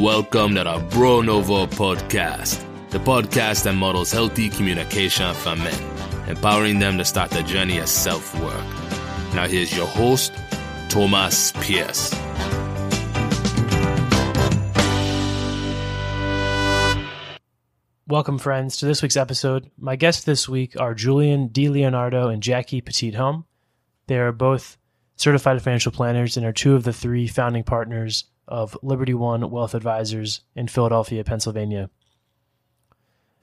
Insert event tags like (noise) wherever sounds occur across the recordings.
welcome to the Bro Novo podcast, the podcast that models healthy communication for men, empowering them to start the journey of self work. Now, here's your host, Thomas Pierce. Welcome, friends, to this week's episode. My guests this week are Julian DiLeonardo and Jackie Petit-Homme. They are both certified financial planners and are two of the three founding partners of Liberty One Wealth Advisors in Philadelphia, Pennsylvania.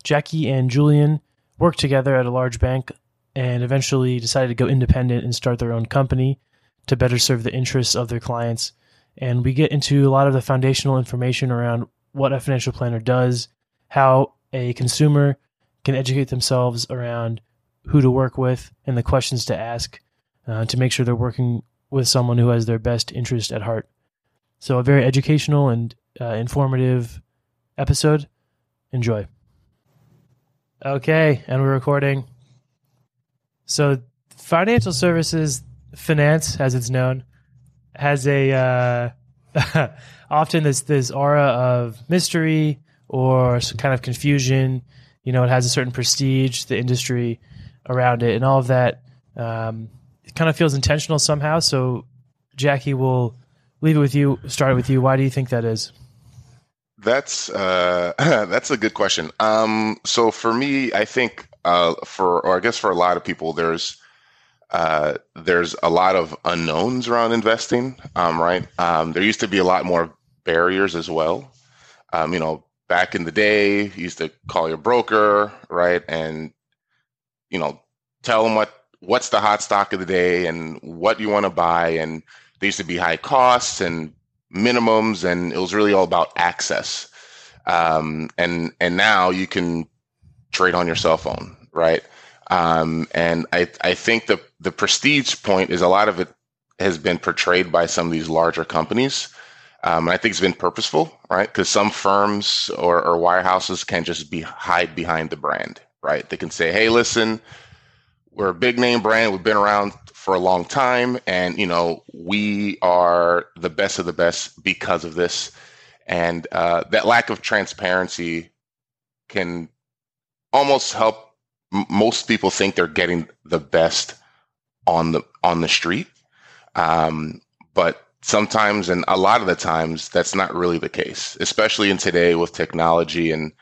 Jackie and Julian worked together at a large bank and eventually decided to go independent and start their own company to better serve the interests of their clients. And we get into a lot of the foundational information around what a financial planner does, how a consumer can educate themselves around who to work with and the questions to ask uh, to make sure they're working with someone who has their best interest at heart. So, a very educational and uh, informative episode. Enjoy. Okay, and we're recording. So, financial services, finance, as it's known, has a uh, (laughs) often this this aura of mystery or some kind of confusion. You know, it has a certain prestige, the industry around it, and all of that. Um, it kind of feels intentional somehow. So, Jackie, will leave it with you. Start with you. Why do you think that is? That's uh, (laughs) that's a good question. Um, so for me, I think uh, for or I guess for a lot of people, there's uh, there's a lot of unknowns around investing. Um, right? Um, there used to be a lot more barriers as well. Um, you know, back in the day, you used to call your broker, right, and you know, tell them what what's the hot stock of the day and what you want to buy, and there used to be high costs and minimums, and it was really all about access. Um, and and now you can trade on your cell phone, right? Um, and I I think the the prestige point is a lot of it has been portrayed by some of these larger companies. Um, and I think it's been purposeful, right? Because some firms or, or wirehouses can just be hide behind the brand, right? They can say, "Hey, listen, we're a big name brand. We've been around for a long time, and you know we are the best of the best because of this. And uh, that lack of transparency can almost help m- most people think they're getting the best on the on the street, um, but sometimes and a lot of the times that's not really the case, especially in today with technology and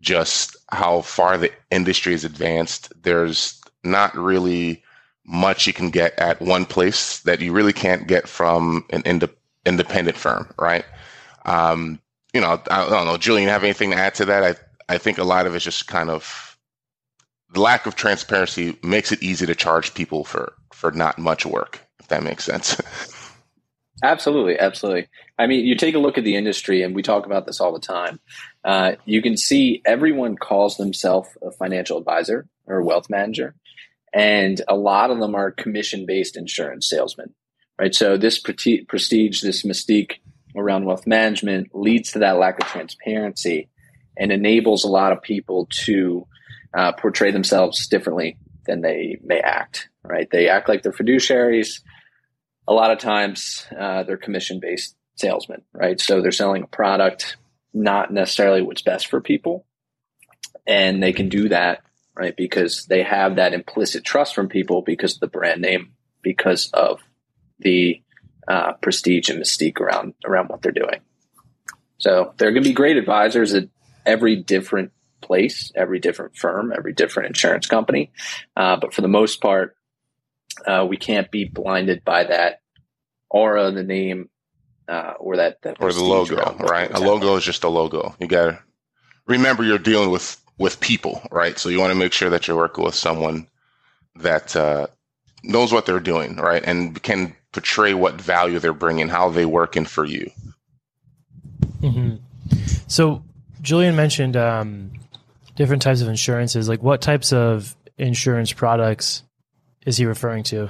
just how far the industry is advanced. There's not really much you can get at one place that you really can't get from an ind- independent firm, right? Um, you know, I, don't know, Julian, have anything to add to that? I I think a lot of it's just kind of the lack of transparency makes it easy to charge people for for not much work, if that makes sense. (laughs) Absolutely, absolutely. I mean, you take a look at the industry, and we talk about this all the time. Uh, you can see everyone calls themselves a financial advisor or wealth manager, and a lot of them are commission-based insurance salesmen, right? So this prestige, this mystique around wealth management leads to that lack of transparency, and enables a lot of people to uh, portray themselves differently than they may act. Right? They act like they're fiduciaries a lot of times uh, they're commission based salesmen, right? So they're selling a product, not necessarily what's best for people. And they can do that, right? Because they have that implicit trust from people because of the brand name, because of the uh, prestige and mystique around around what they're doing. So they're going to be great advisors at every different place, every different firm, every different insurance company. Uh, but for the most part, uh, we can't be blinded by that aura, the name, uh, or that, that or the logo, right? A logo is just a logo. You got to remember you're dealing with with people, right? So you want to make sure that you're working with someone that uh, knows what they're doing, right, and can portray what value they're bringing, how they working for you. Mm-hmm. So Julian mentioned um, different types of insurances. Like, what types of insurance products is he referring to?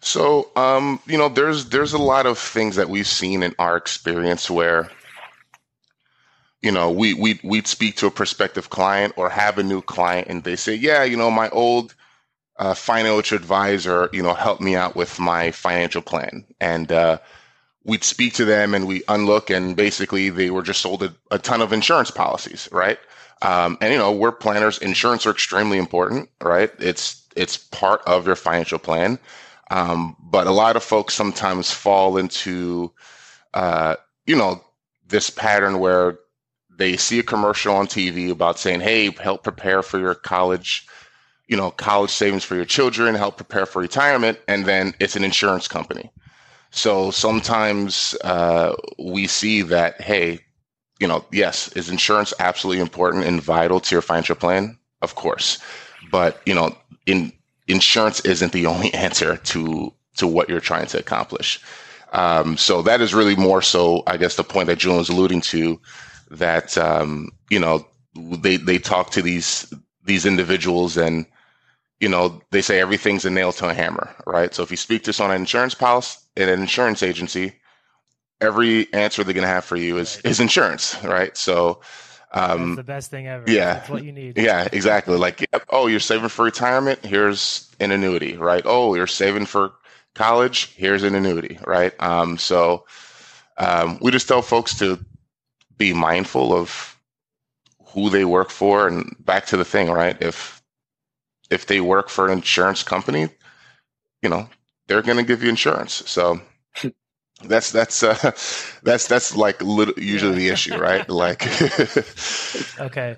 So, um, you know, there's there's a lot of things that we've seen in our experience where, you know, we we we'd speak to a prospective client or have a new client, and they say, yeah, you know, my old uh, financial advisor, you know, helped me out with my financial plan, and uh, we'd speak to them and we unlook and basically they were just sold a, a ton of insurance policies, right? Um, and you know, we're planners. Insurance are extremely important, right? It's it's part of your financial plan. Um, but a lot of folks sometimes fall into, uh, you know, this pattern where they see a commercial on TV about saying, "Hey, help prepare for your college." You know, college savings for your children, help prepare for retirement, and then it's an insurance company. So sometimes uh, we see that, hey, you know, yes, is insurance absolutely important and vital to your financial plan? Of course. But, you know, in insurance isn't the (laughs) only answer to to what you're trying to accomplish. Um, so that is really more so, I guess, the point that Julian was alluding to, that um, you know they they talk to these these individuals and you know they say everything's a nail to a hammer, right? So if you speak to someone on an insurance policy in an insurance agency, every answer they're going to have for you is is insurance, right? So. Um, the best thing ever. Yeah, That's what you need. Yeah, exactly. Like, oh, you're saving for retirement. Here's an annuity, right? Oh, you're saving for college. Here's an annuity, right? Um, so um, we just tell folks to be mindful of who they work for, and back to the thing, right? If if they work for an insurance company, you know, they're going to give you insurance. So (laughs) that's that's uh, that's that's like little, usually the issue, right? (laughs) like, (laughs) okay,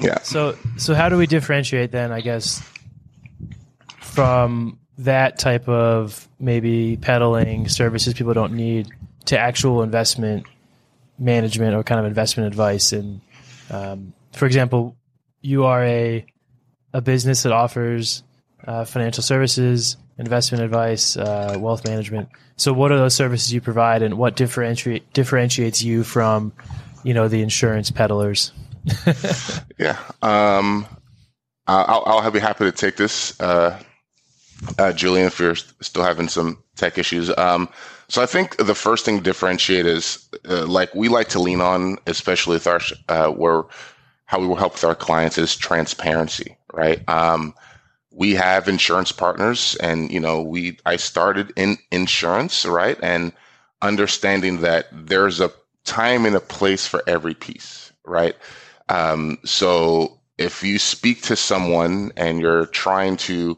yeah. So so how do we differentiate then? I guess from that type of maybe peddling services people don't need to actual investment management or kind of investment advice. And um, for example, you are a a business that offers uh, financial services, investment advice, uh, wealth management. So, what are those services you provide, and what differentiate differentiates you from, you know, the insurance peddlers? (laughs) yeah, um, I'll, I'll be happy to take this, uh, uh, Julian, if you're still having some tech issues. Um, so, I think the first thing to differentiate is uh, like we like to lean on, especially with our uh, where how we will help with our clients is transparency, right? Um, we have insurance partners and you know we i started in insurance right and understanding that there's a time and a place for every piece right um, so if you speak to someone and you're trying to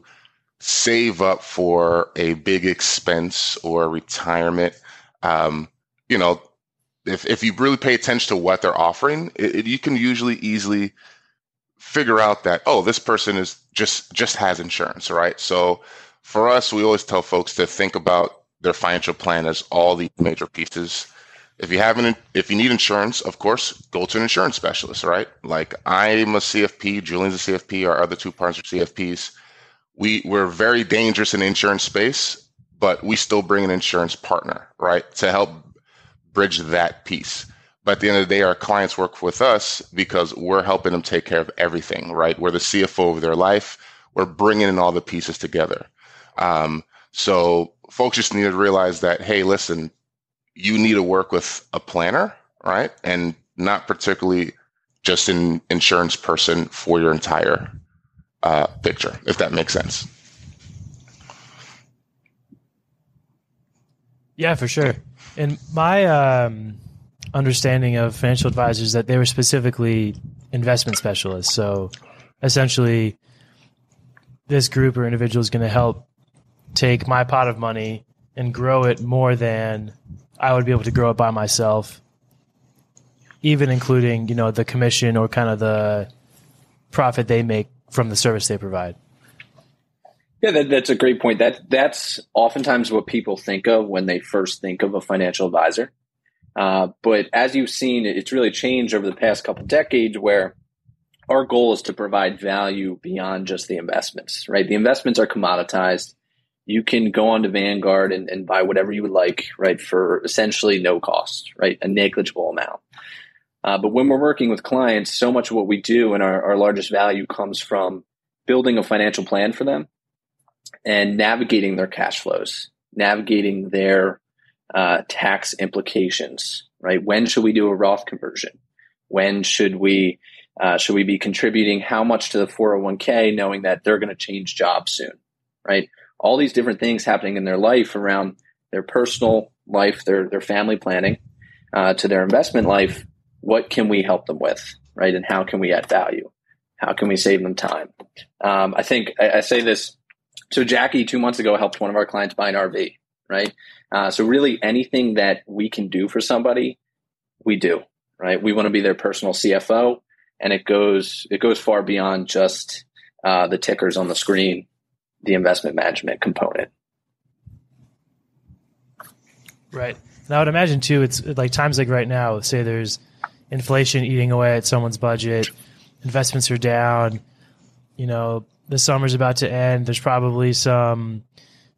save up for a big expense or retirement um, you know if, if you really pay attention to what they're offering it, it, you can usually easily figure out that oh this person is just just has insurance right? So for us we always tell folks to think about their financial plan as all the major pieces. If you haven't if you need insurance of course go to an insurance specialist right? Like i'm a cfp julian's a cfp our other two partners are cfps we we're very dangerous in the insurance space but we still bring an insurance partner right to help bridge that piece but at the end of the day, our clients work with us because we're helping them take care of everything, right? We're the CFO of their life. We're bringing in all the pieces together. Um, so folks just need to realize that, hey, listen, you need to work with a planner, right? And not particularly just an insurance person for your entire uh, picture, if that makes sense. Yeah, for sure. And my um, understanding of financial advisors that they were specifically investment specialists. So essentially, this group or individual is going to help take my pot of money and grow it more than I would be able to grow it by myself, even including you know the commission or kind of the profit they make from the service they provide. Yeah, that, that's a great point. That that's oftentimes what people think of when they first think of a financial advisor. Uh, but as you've seen, it's really changed over the past couple decades where our goal is to provide value beyond just the investments, right? The investments are commoditized. You can go on to Vanguard and, and buy whatever you would like, right, for essentially no cost, right? A negligible amount. Uh, but when we're working with clients, so much of what we do and our, our largest value comes from building a financial plan for them and navigating their cash flows, navigating their uh, tax implications, right? When should we do a Roth conversion? When should we uh, should we be contributing how much to the 401k, knowing that they're going to change jobs soon, right? All these different things happening in their life around their personal life, their their family planning, uh, to their investment life, what can we help them with, right? And how can we add value? How can we save them time? Um, I think I, I, say this. So Jackie two months ago helped one of our clients buy an RV, right? Uh, so really anything that we can do for somebody, we do, right? We want to be their personal CFO, and it goes it goes far beyond just uh, the tickers on the screen, the investment management component. Right. And I would imagine too, it's like times like right now, say there's inflation eating away at someone's budget, investments are down, you know, the summer's about to end, there's probably some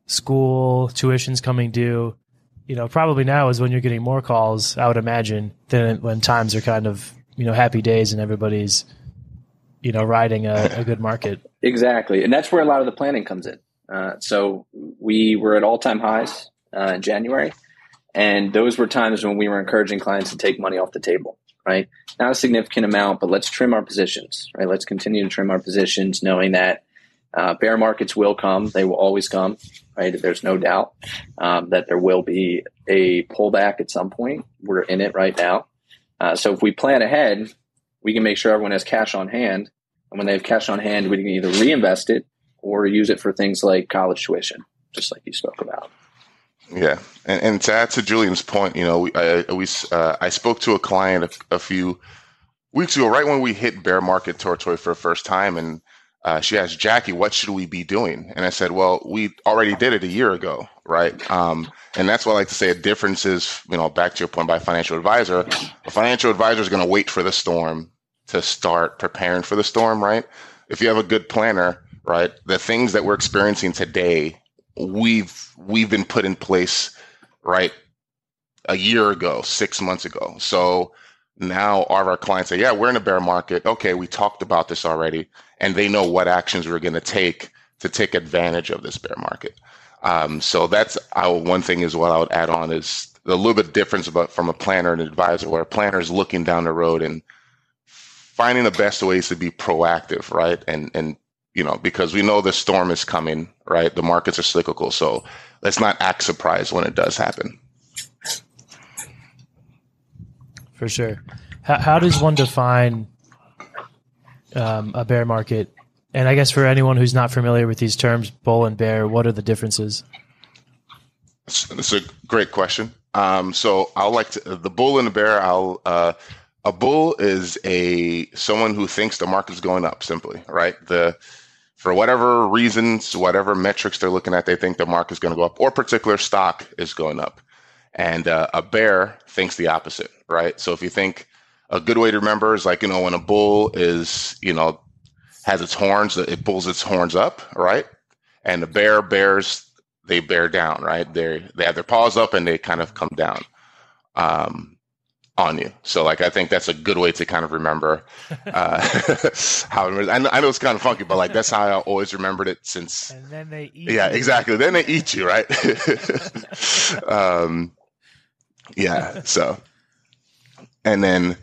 school tuitions coming due. You know, probably now is when you're getting more calls, I would imagine, than when times are kind of, you know, happy days and everybody's, you know, riding a, a good market. Exactly. And that's where a lot of the planning comes in. Uh, so we were at all time highs uh, in January. And those were times when we were encouraging clients to take money off the table, right? Not a significant amount, but let's trim our positions, right? Let's continue to trim our positions, knowing that uh, bear markets will come. They will always come, right? There's no doubt um, that there will be a pullback at some point. We're in it right now. Uh, so if we plan ahead, we can make sure everyone has cash on hand. And when they have cash on hand, we can either reinvest it or use it for things like college tuition, just like you spoke about. Yeah, and, and to add to Julian's point, you know, we, I, we uh, I spoke to a client a, a, few weeks ago, right when we hit bear market territory for the first time, and uh, she asked Jackie, "What should we be doing?" And I said, "Well, we already did it a year ago, right?" Um, and that's what I like to say. A difference is, you know, back to your point by financial advisor. A financial advisor is going to wait for the storm to start preparing for the storm, right? If you have a good planner, right, the things that we're experiencing today we've we've been put in place right a year ago, six months ago. So now all of our clients say, yeah, we're in a bear market. Okay, we talked about this already, and they know what actions we're going to take to take advantage of this bear market. Um, so that's our, one thing is what I would add on is a little bit difference about from a planner and advisor, where a planner is looking down the road and finding the best ways to be proactive, right, and and you know, because we know the storm is coming, right? The markets are cyclical. So let's not act surprised when it does happen. For sure. How, how does one define um, a bear market? And I guess for anyone who's not familiar with these terms, bull and bear, what are the differences? It's a great question. Um, so I'll like to, the bull and the bear. I'll uh, a bull is a someone who thinks the market's going up. Simply, right? The for whatever reasons, whatever metrics they're looking at, they think the market is going to go up or particular stock is going up. And uh, a bear thinks the opposite, right? So if you think a good way to remember is like, you know, when a bull is, you know, has its horns, it pulls its horns up, right? And the bear bears, they bear down, right? They they have their paws up and they kind of come down. Um, on you. So like I think that's a good way to kind of remember uh, (laughs) (laughs) how. I know, I know it's kind of funky, but like that's how I always remembered it since. And then they eat. Yeah, you. exactly. Then they eat you, right? (laughs) um, yeah. So, and then.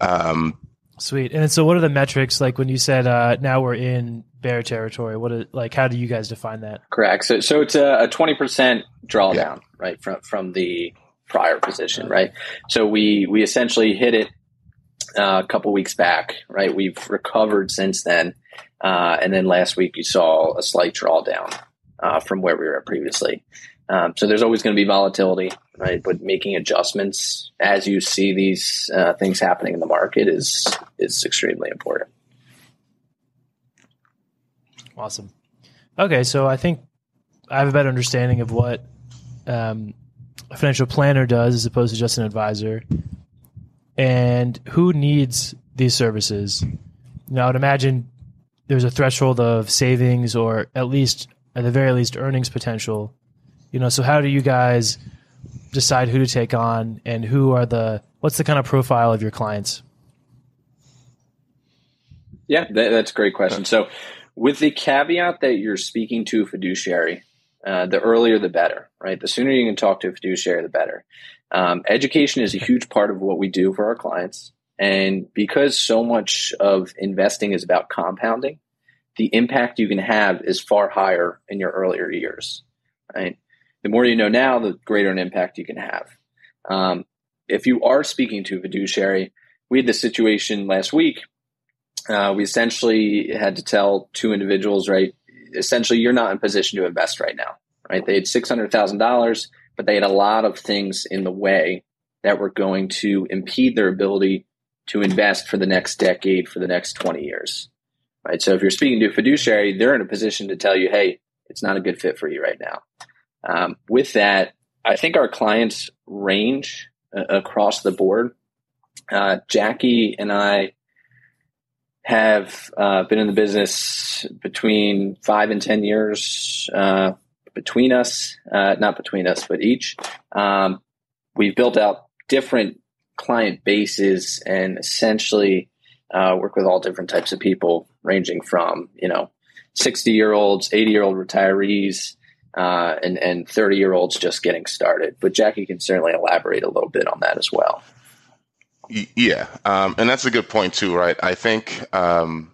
Um, Sweet. And so, what are the metrics like when you said uh, now we're in bear territory? What is, like? How do you guys define that? Correct. So, so it's a twenty percent drawdown, yeah. right from from the prior position, right? So we we essentially hit it uh, a couple weeks back, right? We've recovered since then, uh, and then last week you saw a slight drawdown uh, from where we were at previously. Um, so there's always going to be volatility, right? But making adjustments as you see these uh, things happening in the market is is extremely important. Awesome. Okay, so I think I have a better understanding of what um, a financial planner does as opposed to just an advisor. And who needs these services? Now i would imagine there's a threshold of savings or at least at the very least earnings potential. You know so how do you guys decide who to take on and who are the what's the kind of profile of your clients? Yeah that, that's a great question. So with the caveat that you're speaking to a fiduciary uh, the earlier the better, right? The sooner you can talk to a fiduciary, the better. Um, education is a huge part of what we do for our clients. And because so much of investing is about compounding, the impact you can have is far higher in your earlier years, right? the more you know now, the greater an impact you can have. Um, if you are speaking to a fiduciary, we had this situation last week. Uh, we essentially had to tell two individuals, right? Essentially, you're not in position to invest right now, right? They had six hundred thousand dollars, but they had a lot of things in the way that were going to impede their ability to invest for the next decade, for the next twenty years, right? So, if you're speaking to a fiduciary, they're in a position to tell you, "Hey, it's not a good fit for you right now." Um, with that, I think our clients range uh, across the board. Uh, Jackie and I have uh, been in the business between five and 10 years uh, between us, uh, not between us, but each. Um, we've built out different client bases and essentially uh, work with all different types of people, ranging from, you know, 60 year olds, 80 year old retirees, uh, and and 30 year olds just getting started. But Jackie can certainly elaborate a little bit on that as well. Yeah, um, and that's a good point too, right? I think um,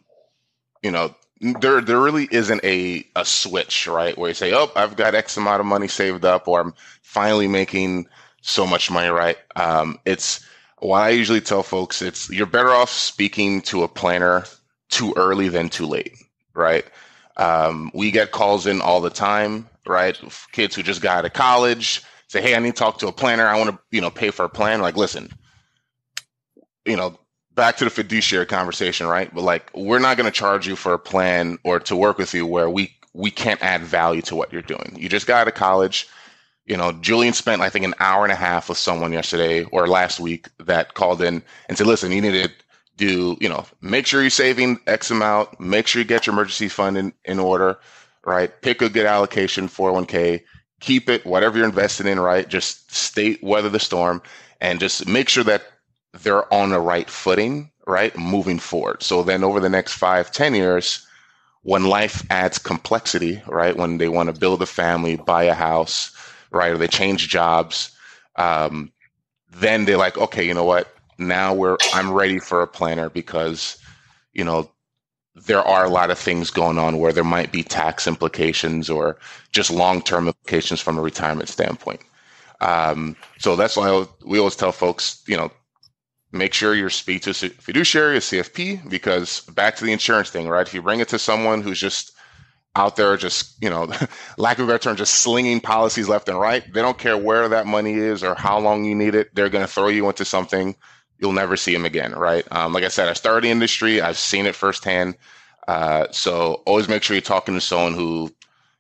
you know there there really isn't a a switch, right? Where you say, "Oh, I've got X amount of money saved up," or "I'm finally making so much money." Right? Um, it's what I usually tell folks: it's you're better off speaking to a planner too early than too late, right? Um, we get calls in all the time right? Kids who just got out of college say, "Hey, I need to talk to a planner. I want to, you know, pay for a plan." Like, listen, you know, back to the fiduciary conversation, right? But like, we're not going to charge you for a plan or to work with you where we we can't add value to what you're doing. You just got out of college. You know, Julian spent I think an hour and a half with someone yesterday or last week that called in and said, "Listen, you need to do, you know, make sure you're saving X amount, make sure you get your emergency fund in, in order." right? Pick a good allocation, 401k, keep it, whatever you're invested in, right? Just stay, weather the storm and just make sure that they're on the right footing, right? Moving forward. So then over the next five, ten years, when life adds complexity, right? When they want to build a family, buy a house, right? Or they change jobs, um, then they're like, okay, you know what? Now we're, I'm ready for a planner because, you know, there are a lot of things going on where there might be tax implications or just long term implications from a retirement standpoint. Um, so that's why we always tell folks, you know, make sure your to a fiduciary, a CFP, because back to the insurance thing, right? If you bring it to someone who's just out there, just, you know, (laughs) lack of a better term, just slinging policies left and right, they don't care where that money is or how long you need it. They're going to throw you into something you'll never see them again, right? Um, like I said, I started the industry, I've seen it firsthand. Uh, so always make sure you're talking to someone who,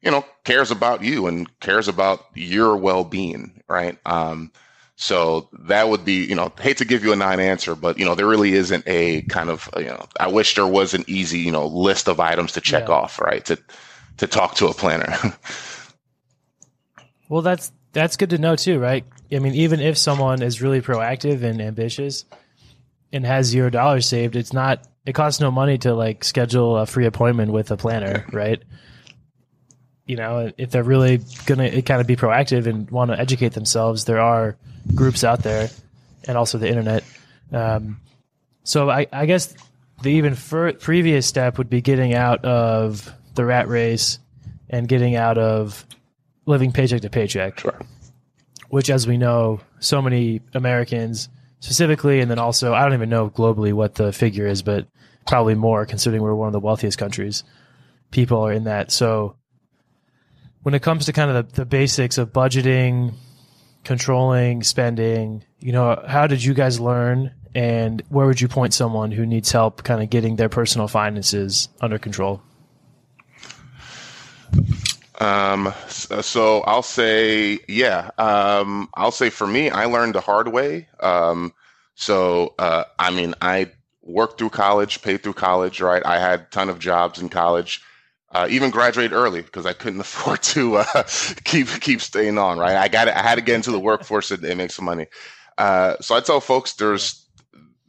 you know, cares about you and cares about your well being, right? Um, so that would be, you know, hate to give you a nine answer, but you know, there really isn't a kind of, you know, I wish there was an easy, you know, list of items to check yeah. off, right? To to talk to a planner. (laughs) well, that's that's good to know too, right? I mean, even if someone is really proactive and ambitious and has zero dollars saved, it's not. It costs no money to like schedule a free appointment with a planner, right? You know, if they're really gonna kind of be proactive and want to educate themselves, there are groups out there, and also the internet. Um, so I, I guess the even fir- previous step would be getting out of the rat race and getting out of living paycheck to paycheck. Sure which, as we know, so many Americans specifically, and then also, I don't even know globally what the figure is, but probably more considering we're one of the wealthiest countries. People are in that. So when it comes to kind of the, the basics of budgeting, controlling spending, you know, how did you guys learn and where would you point someone who needs help kind of getting their personal finances under control? Um, so I'll say, yeah. Um, I'll say for me, I learned the hard way. Um, so uh, I mean, I worked through college, paid through college, right? I had ton of jobs in college. Uh, even graduate early because I couldn't (laughs) afford to uh, (laughs) keep keep staying on. Right, I got I had to get into the workforce and, and make some money. Uh, so I tell folks there's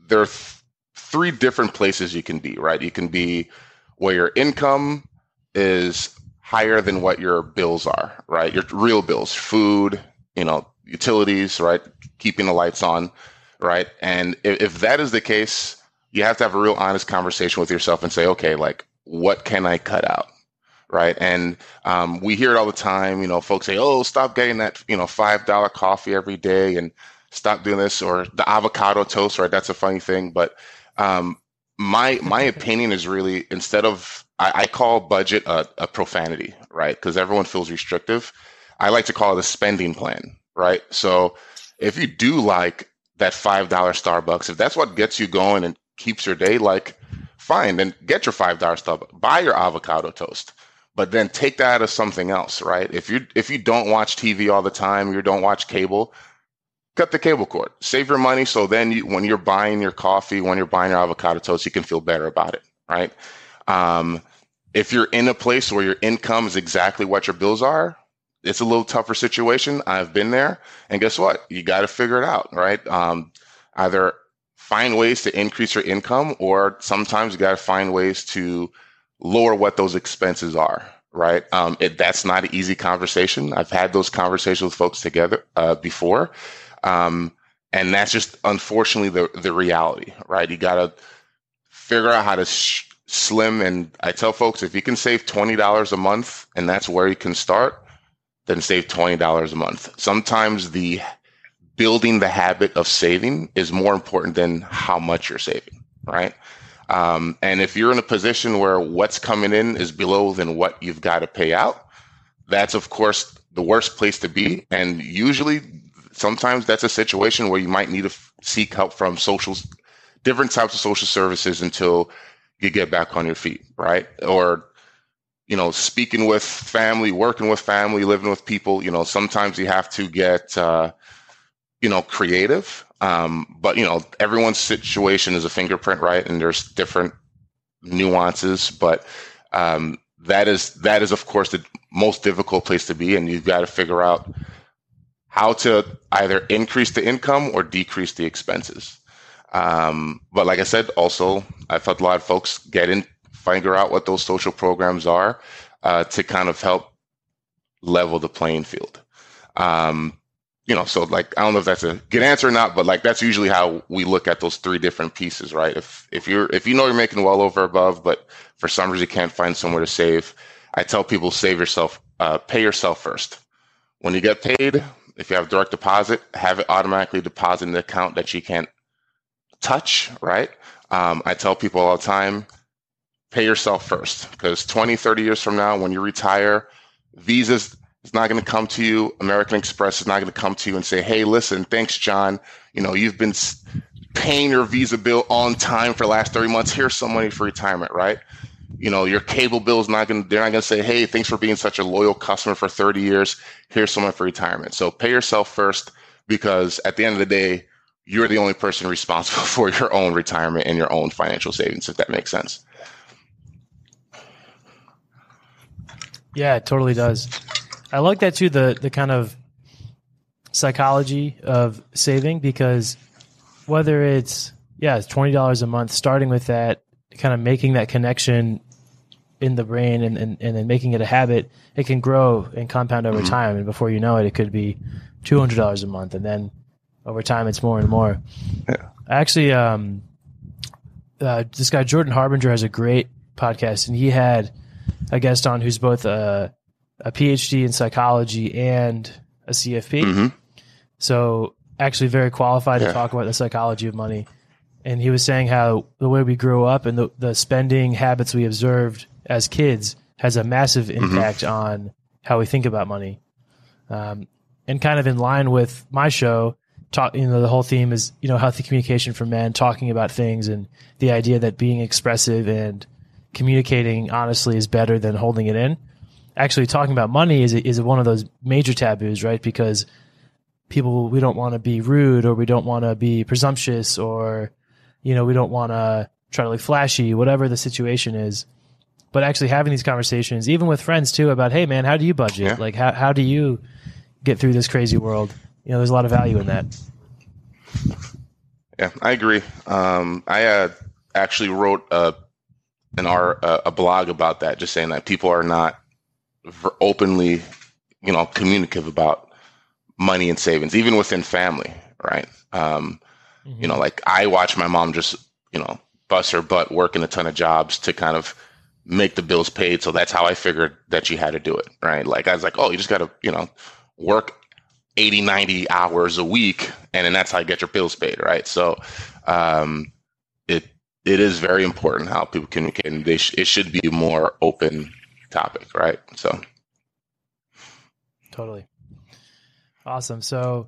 there are th- three different places you can be. Right, you can be where your income is higher than what your bills are, right? Your real bills, food, you know, utilities, right? Keeping the lights on, right? And if, if that is the case, you have to have a real honest conversation with yourself and say, okay, like, what can I cut out? Right? And um, we hear it all the time. You know, folks say, "Oh, stop getting that you know five dollar coffee every day and stop doing this," or the avocado toast, right? That's a funny thing, but um, my my (laughs) opinion is really instead of I, I call budget a, a profanity, right? Because everyone feels restrictive. I like to call it a spending plan, right? So if you do like that five dollar Starbucks, if that's what gets you going and keeps your day, like fine, then get your five dollar Starbucks, buy your avocado toast, but then take that as something else, right? If you if you don't watch TV all the time, you don't watch cable, cut the cable cord, save your money, so then you, when you're buying your coffee, when you're buying your avocado toast, you can feel better about it, right? Um, if you're in a place where your income is exactly what your bills are, it's a little tougher situation. I've been there, and guess what? You got to figure it out, right? Um, either find ways to increase your income, or sometimes you got to find ways to lower what those expenses are, right? Um, it, that's not an easy conversation. I've had those conversations with folks together uh, before, um, and that's just unfortunately the the reality, right? You got to figure out how to sh- slim. And I tell folks if you can save twenty dollars a month, and that's where you can start then save $20 a month. Sometimes the building the habit of saving is more important than how much you're saving, right? Um, and if you're in a position where what's coming in is below than what you've got to pay out, that's of course the worst place to be. And usually, sometimes that's a situation where you might need to f- seek help from social, different types of social services until you get back on your feet, right? Or you know, speaking with family, working with family, living with people, you know, sometimes you have to get, uh, you know, creative. Um, but, you know, everyone's situation is a fingerprint, right? And there's different nuances, but, um, that is, that is, of course, the most difficult place to be. And you've got to figure out how to either increase the income or decrease the expenses. Um, but like I said, also, I've felt a lot of folks get in, figure out what those social programs are uh, to kind of help level the playing field. Um, you know, so like I don't know if that's a good answer or not, but like that's usually how we look at those three different pieces, right? If if you're if you know you're making well over above, but for some reason you can't find somewhere to save, I tell people save yourself, uh, pay yourself first. When you get paid, if you have direct deposit, have it automatically deposit in the account that you can't touch, right? Um, I tell people all the time, pay yourself first because 20, 30 years from now, when you retire, Visa's is not going to come to you. American Express is not going to come to you and say, "Hey, listen, thanks, John. You know, you've been paying your Visa bill on time for the last 30 months. Here's some money for retirement, right?" You know, your cable bill is not going to, they're not going to say, hey, thanks for being such a loyal customer for 30 years. Here's some money for retirement. So pay yourself first because at the end of the day, you're the only person responsible (laughs) for your own retirement and your own financial savings, if that makes sense. Yeah, it totally does. I like that too. The the kind of psychology of saving because whether it's yeah, it's twenty dollars a month, starting with that, kind of making that connection in the brain and, and, and then making it a habit, it can grow and compound over mm-hmm. time. And before you know it, it could be two hundred dollars a month, and then over time, it's more and more. Yeah. Actually, um, uh, this guy Jordan Harbinger has a great podcast, and he had a guest on who's both a, a PhD in psychology and a CFP. Mm-hmm. So actually very qualified yeah. to talk about the psychology of money. And he was saying how the way we grew up and the, the spending habits we observed as kids has a massive mm-hmm. impact mm-hmm. on how we think about money. Um, and kind of in line with my show, talk, you know, the whole theme is, you know, healthy communication for men, talking about things and the idea that being expressive and communicating honestly is better than holding it in. Actually, talking about money is is one of those major taboos, right? Because people we don't want to be rude or we don't want to be presumptuous or you know we don't want to try to look flashy, whatever the situation is. But actually having these conversations, even with friends too, about hey man, how do you budget? Yeah. Like how how do you get through this crazy world? You know, there's a lot of value in that. Yeah, I agree. Um, I uh, actually wrote a an our uh, a blog about that, just saying that people are not openly, you know, communicative about money and savings, even within family, right? Um, mm-hmm. You know, like I watch my mom just, you know, bust her butt working a ton of jobs to kind of make the bills paid. So that's how I figured that you had to do it, right? Like I was like, oh, you just got to, you know, work 80, 90 hours a week, and then that's how you get your bills paid, right? So um, it it is very important how people communicate, and they sh- it should be more open topic, right? So totally awesome. So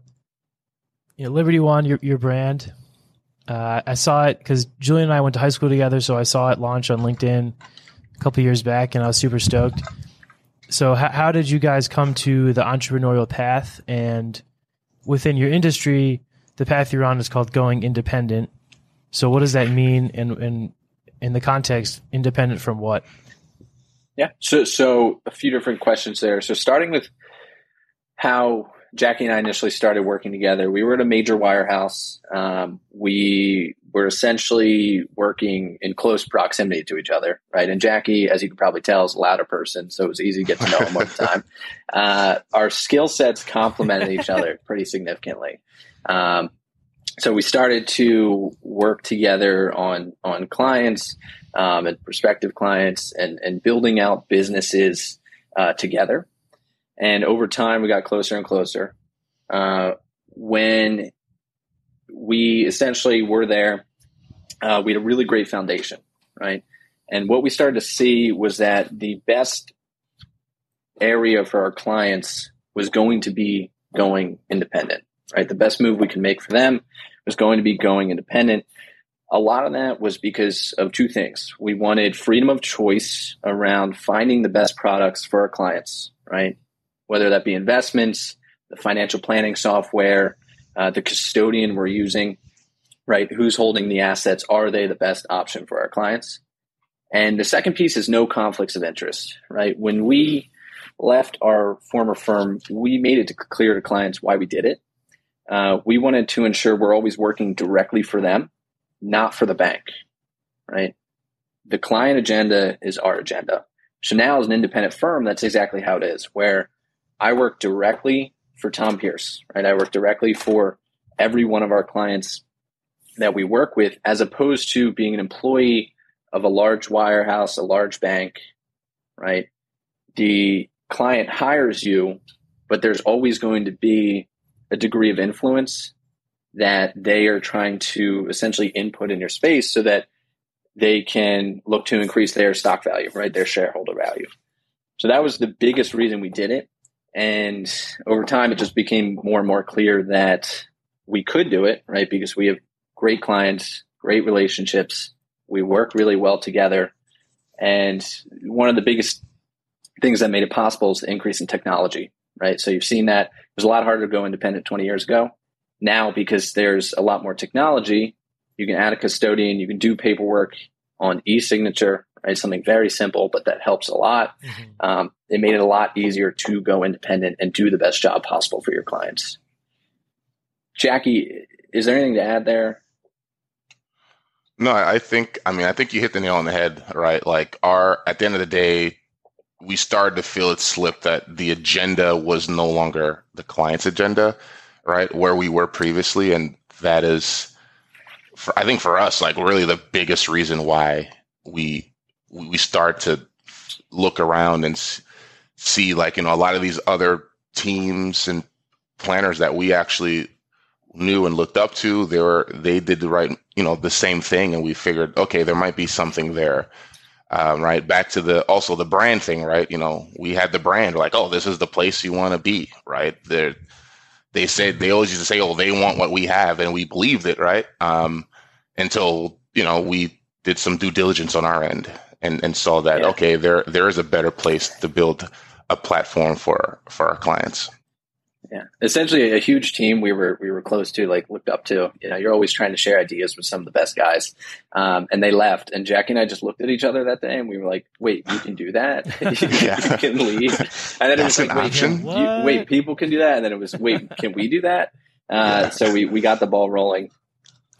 you know, Liberty One, your your brand. Uh, I saw it because Julian and I went to high school together, so I saw it launch on LinkedIn a couple years back, and I was super stoked. So, how, how did you guys come to the entrepreneurial path? And within your industry, the path you're on is called going independent. So, what does that mean? And in, in the context, independent from what? Yeah. So, so a few different questions there. So, starting with how Jackie and I initially started working together, we were at a major wirehouse. Um, we were essentially working in close proximity to each other, right? And Jackie, as you can probably tell, is a louder person, so it was easy to get to know him over (laughs) time. Uh, our skill sets complemented each other pretty significantly. Um, so we started to work together on on clients um, and prospective clients and and building out businesses uh, together. And over time, we got closer and closer. Uh, when we essentially were there, uh, we had a really great foundation, right? And what we started to see was that the best area for our clients was going to be going independent, right? The best move we could make for them was going to be going independent. A lot of that was because of two things. We wanted freedom of choice around finding the best products for our clients, right? Whether that be investments, the financial planning software, uh, the custodian we're using, right? Who's holding the assets? Are they the best option for our clients? And the second piece is no conflicts of interest, right? When we left our former firm, we made it clear to clients why we did it. Uh, we wanted to ensure we're always working directly for them, not for the bank, right? The client agenda is our agenda. Chanel is an independent firm. That's exactly how it is, where I work directly for Tom Pierce, right? I work directly for every one of our clients that we work with, as opposed to being an employee of a large wirehouse, a large bank, right? The client hires you, but there's always going to be a degree of influence that they are trying to essentially input in your space so that they can look to increase their stock value, right? Their shareholder value. So that was the biggest reason we did it. And over time, it just became more and more clear that we could do it, right? Because we have great clients, great relationships. We work really well together. And one of the biggest things that made it possible is the increase in technology, right? So you've seen that it was a lot harder to go independent 20 years ago. Now, because there's a lot more technology, you can add a custodian, you can do paperwork on e-signature, right? Something very simple, but that helps a lot. Mm-hmm. Um, it made it a lot easier to go independent and do the best job possible for your clients. Jackie, is there anything to add there? No, I think I mean I think you hit the nail on the head, right? Like our at the end of the day, we started to feel it slip that the agenda was no longer the client's agenda, right? Where we were previously, and that is, for, I think for us, like really the biggest reason why we we start to look around and see like you know a lot of these other teams and planners that we actually knew and looked up to they were they did the right you know the same thing and we figured okay there might be something there um, right back to the also the brand thing right you know we had the brand like oh this is the place you want to be right they they said they always used to say oh they want what we have and we believed it right um, until you know we did some due diligence on our end and, and saw that yeah. okay there there is a better place to build a platform for for our clients yeah. Essentially a huge team we were we were close to like looked up to. You know you're always trying to share ideas with some of the best guys. Um, and they left. And jackie and i just looked at each other that day and we were like wait you can do that? (laughs) You (laughs) can leave. And then That's it was like wait, you, wait people can do that? And then it was wait can we do that? Uh, yeah. so we we got the ball rolling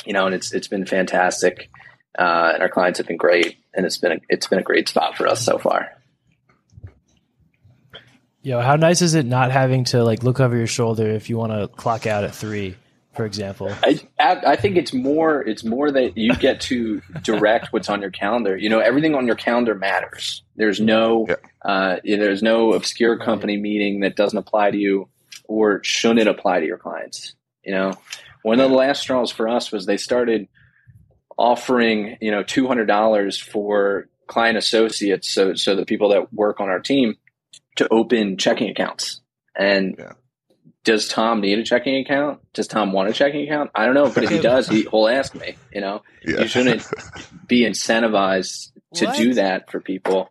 you know and it's it's been fantastic. Uh, and our clients have been great, and it's been a, it's been a great spot for us so far. Yo, how nice is it not having to like look over your shoulder if you want to clock out at three for example? I, I think it's more it's more that you get to direct what's on your calendar. You know, everything on your calendar matters. There's no yeah. uh, there's no obscure company meeting that doesn't apply to you or shouldn't apply to your clients. You know, one of the last straws for us was they started offering you know two hundred dollars for client associates, so so the people that work on our team to open checking accounts. And yeah. does Tom need a checking account? Does Tom want a checking account? I don't know, but if he does, he, will ask me. You know, yeah. you shouldn't be incentivized to what? do that for people.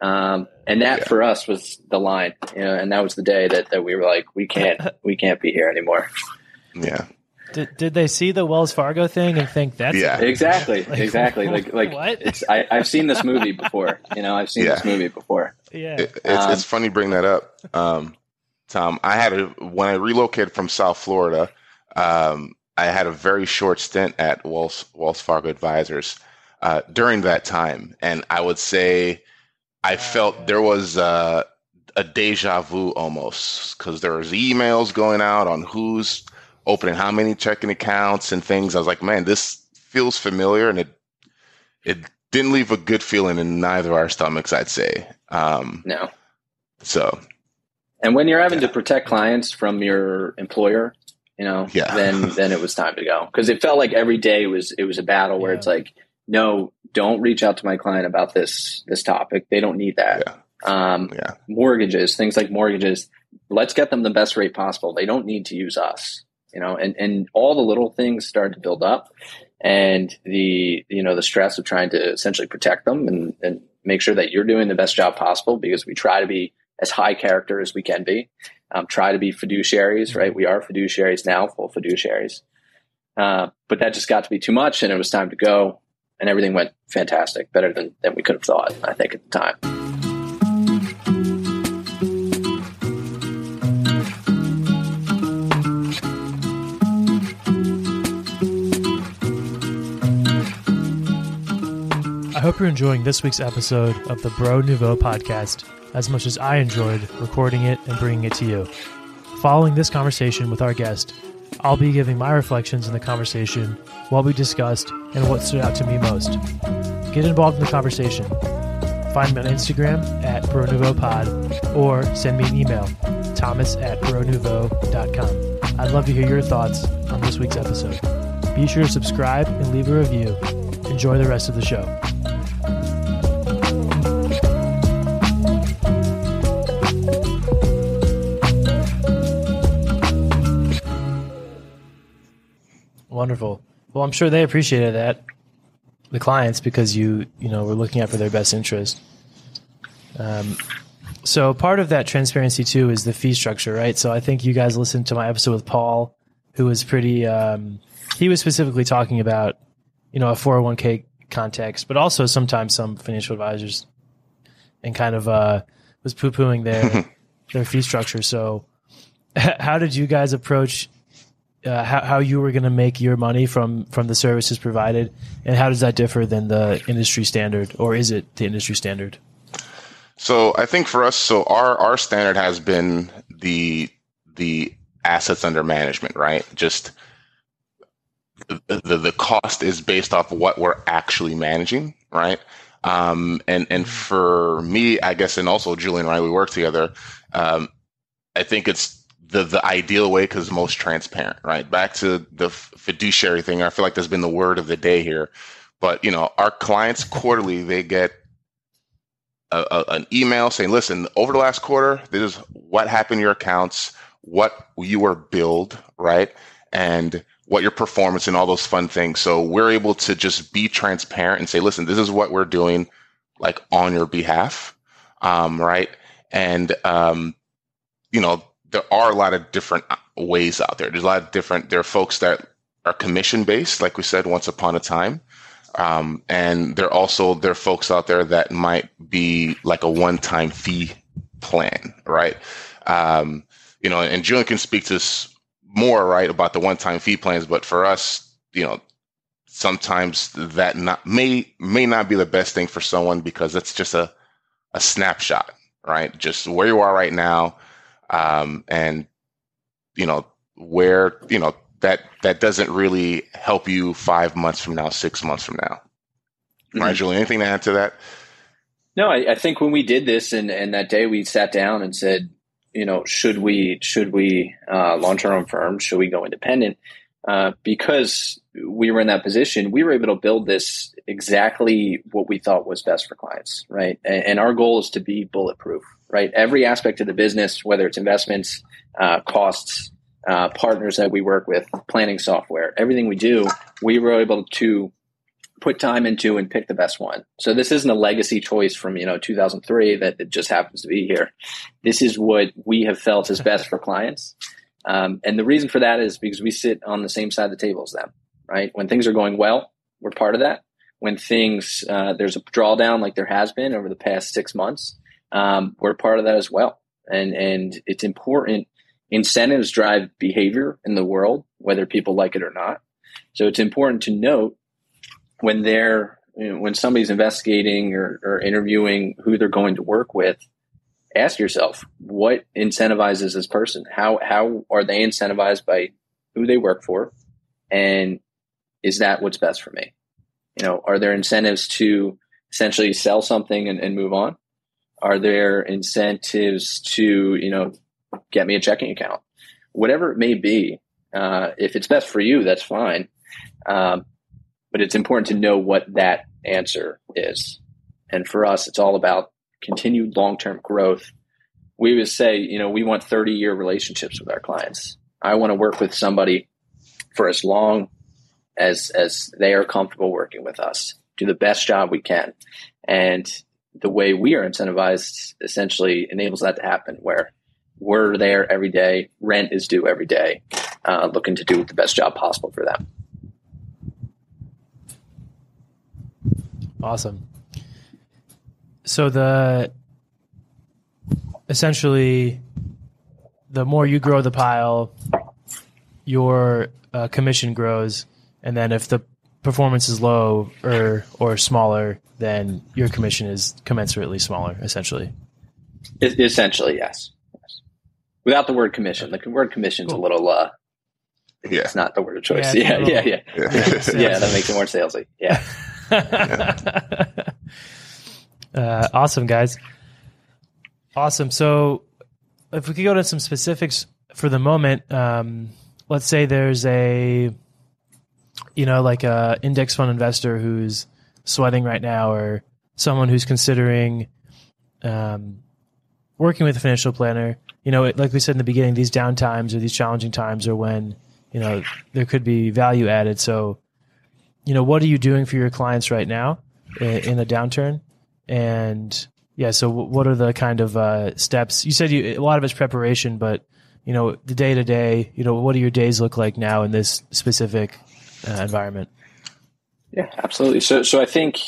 Um, and that yeah. for us was the line, you know, and that was the day that, that we were like, we can't, we can't be here anymore. Yeah. Did, did they see the Wells Fargo thing and think that's yeah. exactly like, exactly. Like (laughs) like what? it's I, I've seen this movie before you know I've seen yeah. this movie before. Yeah. It, it's, um, it's funny bring that up um, Tom. I had a when I relocated from South Florida um, I had a very short stint at Wells Wells Fargo Advisors uh, during that time. And I would say I felt there was uh, a deja vu almost because there was emails going out on who's opening how many checking accounts and things. I was like, man, this feels familiar, and it it didn't leave a good feeling in neither of our stomachs. I'd say. Um, no. So. And when you're having yeah. to protect clients from your employer, you know, yeah. (laughs) then then it was time to go because it felt like every day was it was a battle where yeah. it's like, no, don't reach out to my client about this this topic. They don't need that. Yeah. Um, yeah. Mortgages, things like mortgages. Let's get them the best rate possible. They don't need to use us you know, and, and all the little things started to build up and the, you know, the stress of trying to essentially protect them and, and make sure that you're doing the best job possible because we try to be as high character as we can be, um, try to be fiduciaries, right? We are fiduciaries now, full fiduciaries. Uh, but that just got to be too much and it was time to go and everything went fantastic, better than, than we could have thought, I think, at the time. I hope you're enjoying this week's episode of the Bro Nouveau podcast as much as I enjoyed recording it and bringing it to you. Following this conversation with our guest, I'll be giving my reflections in the conversation, what we discussed, and what stood out to me most. Get involved in the conversation. Find me on Instagram at BroNouveauPod or send me an email, thomas at BroNouveau.com. I'd love to hear your thoughts on this week's episode. Be sure to subscribe and leave a review. Enjoy the rest of the show. Wonderful. Well, I'm sure they appreciated that, the clients, because you you know were looking out for their best interest. Um, so part of that transparency too is the fee structure, right? So I think you guys listened to my episode with Paul, who was pretty. Um, he was specifically talking about you know a 401k context, but also sometimes some financial advisors, and kind of uh, was poo pooing their (laughs) their fee structure. So how did you guys approach uh, how, how you were going to make your money from from the services provided, and how does that differ than the industry standard, or is it the industry standard? So I think for us, so our our standard has been the the assets under management, right? Just the, the, cost is based off what we're actually managing, right? Um, and and for me, I guess, and also Julian, right? We work together. Um, I think it's the the ideal way because most transparent, right? Back to the fiduciary thing. I feel like that's been the word of the day here. But you know, our clients quarterly they get a, a, an email saying, "Listen, over the last quarter, this is what happened in your accounts, what you were billed, right, and what your performance and all those fun things." So we're able to just be transparent and say, "Listen, this is what we're doing, like on your behalf, um, right?" And um, you know, there are a lot of different ways out there. There's a lot of different. There are folks that are commission based, like we said once upon a time, um, and there also there are folks out there that might be like a one time fee plan, right? Um, you know, and Julian can speak to this more, right, about the one time fee plans. But for us, you know, sometimes that not may may not be the best thing for someone because it's just a a snapshot, right? Just where you are right now um, and you know where you know that that doesn't really help you five months from now, six months from now. Mm-hmm. Right, Julie, anything to add to that? No, I, I, think when we did this and, and that day we sat down and said, you know, should we should we uh, launch our own firm? Should we go independent? Uh, because we were in that position, we were able to build this exactly what we thought was best for clients, right? And, and our goal is to be bulletproof, right? Every aspect of the business, whether it's investments, uh, costs, uh, partners that we work with, planning software, everything we do, we were able to put time into and pick the best one. So this isn't a legacy choice from, you know, 2003 that it just happens to be here. This is what we have felt is best for clients. Um, and the reason for that is because we sit on the same side of the table as them, right? When things are going well, we're part of that. When things, uh, there's a drawdown like there has been over the past six months, um, we're part of that as well. And, and it's important. Incentives drive behavior in the world, whether people like it or not. So it's important to note when they're you know, when somebody's investigating or, or interviewing who they're going to work with, ask yourself what incentivizes this person. How how are they incentivized by who they work for, and is that what's best for me? You know, are there incentives to essentially sell something and, and move on? Are there incentives to you know get me a checking account? Whatever it may be, uh, if it's best for you, that's fine. Um, but it's important to know what that answer is. And for us, it's all about continued long term growth. We would say, you know, we want 30 year relationships with our clients. I want to work with somebody for as long as as they are comfortable working with us, do the best job we can. And the way we are incentivized essentially enables that to happen where we're there every day, rent is due every day, uh, looking to do the best job possible for them. Awesome. So the essentially the more you grow the pile, your uh, commission grows, and then if the performance is low or or smaller, then your commission is commensurately smaller. Essentially. Essentially, yes. yes. Without the word commission, the word commission cool. a little. Uh, yeah. It's not the word of choice. Yeah, yeah, yeah, (laughs) yeah. Yeah, yeah that makes it more salesy. (laughs) Yeah. uh, awesome, guys. Awesome. So, if we could go to some specifics for the moment, um, let's say there's a, you know, like a index fund investor who's sweating right now, or someone who's considering um, working with a financial planner. You know, like we said in the beginning, these down times or these challenging times are when you know there could be value added. So you know, what are you doing for your clients right now in, a downturn? And yeah, so what are the kind of uh, steps? You said you, a lot of it's preparation, but you know, the day to day, you know, what do your days look like now in this specific uh, environment? Yeah, absolutely. So, so I think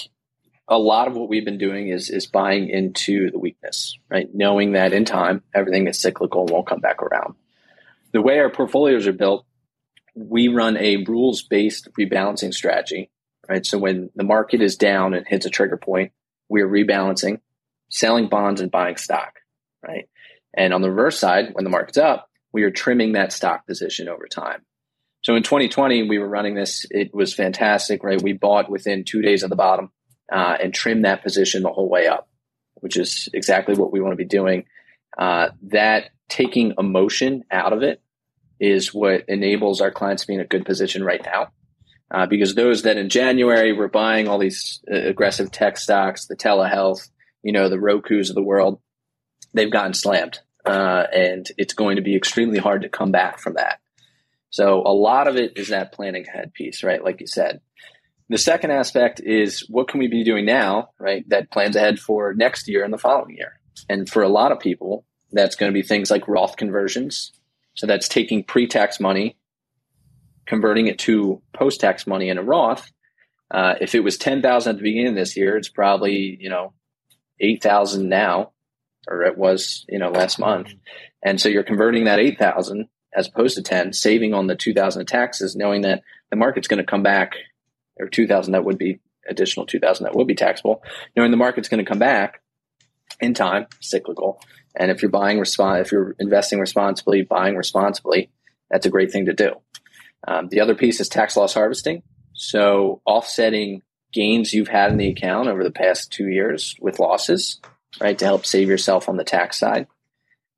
a lot of what we've been doing is is buying into the weakness, right? Knowing that in time everything is cyclical and won't come back around. The way our portfolios are built, we run a rules based rebalancing strategy, right? So when the market is down and hits a trigger point, we're rebalancing, selling bonds and buying stock, right? And on the reverse side, when the market's up, we are trimming that stock position over time. So in 2020, we were running this. It was fantastic, right? We bought within two days of the bottom uh, and trimmed that position the whole way up, which is exactly what we want to be doing. Uh, that taking emotion out of it is what enables our clients to be in a good position right now. Uh, because those that in January were buying all these uh, aggressive tech stocks, the telehealth, you know, the Roku's of the world, they've gotten slammed. Uh, and it's going to be extremely hard to come back from that. So a lot of it is that planning ahead piece, right? Like you said. The second aspect is what can we be doing now, right? That plans ahead for next year and the following year. And for a lot of people, that's going to be things like Roth conversions, so that's taking pre-tax money, converting it to post-tax money in a Roth. Uh, if it was ten thousand at the beginning of this year, it's probably you know eight thousand now, or it was you know last month. And so you're converting that eight thousand as opposed to ten, saving on the two thousand taxes, knowing that the market's going to come back, or two thousand that would be additional two thousand that would be taxable, knowing the market's going to come back in time, cyclical, and if you're buying if you're investing responsibly, buying responsibly, that's a great thing to do. Um, the other piece is tax loss harvesting. So offsetting gains you've had in the account over the past two years with losses, right, to help save yourself on the tax side.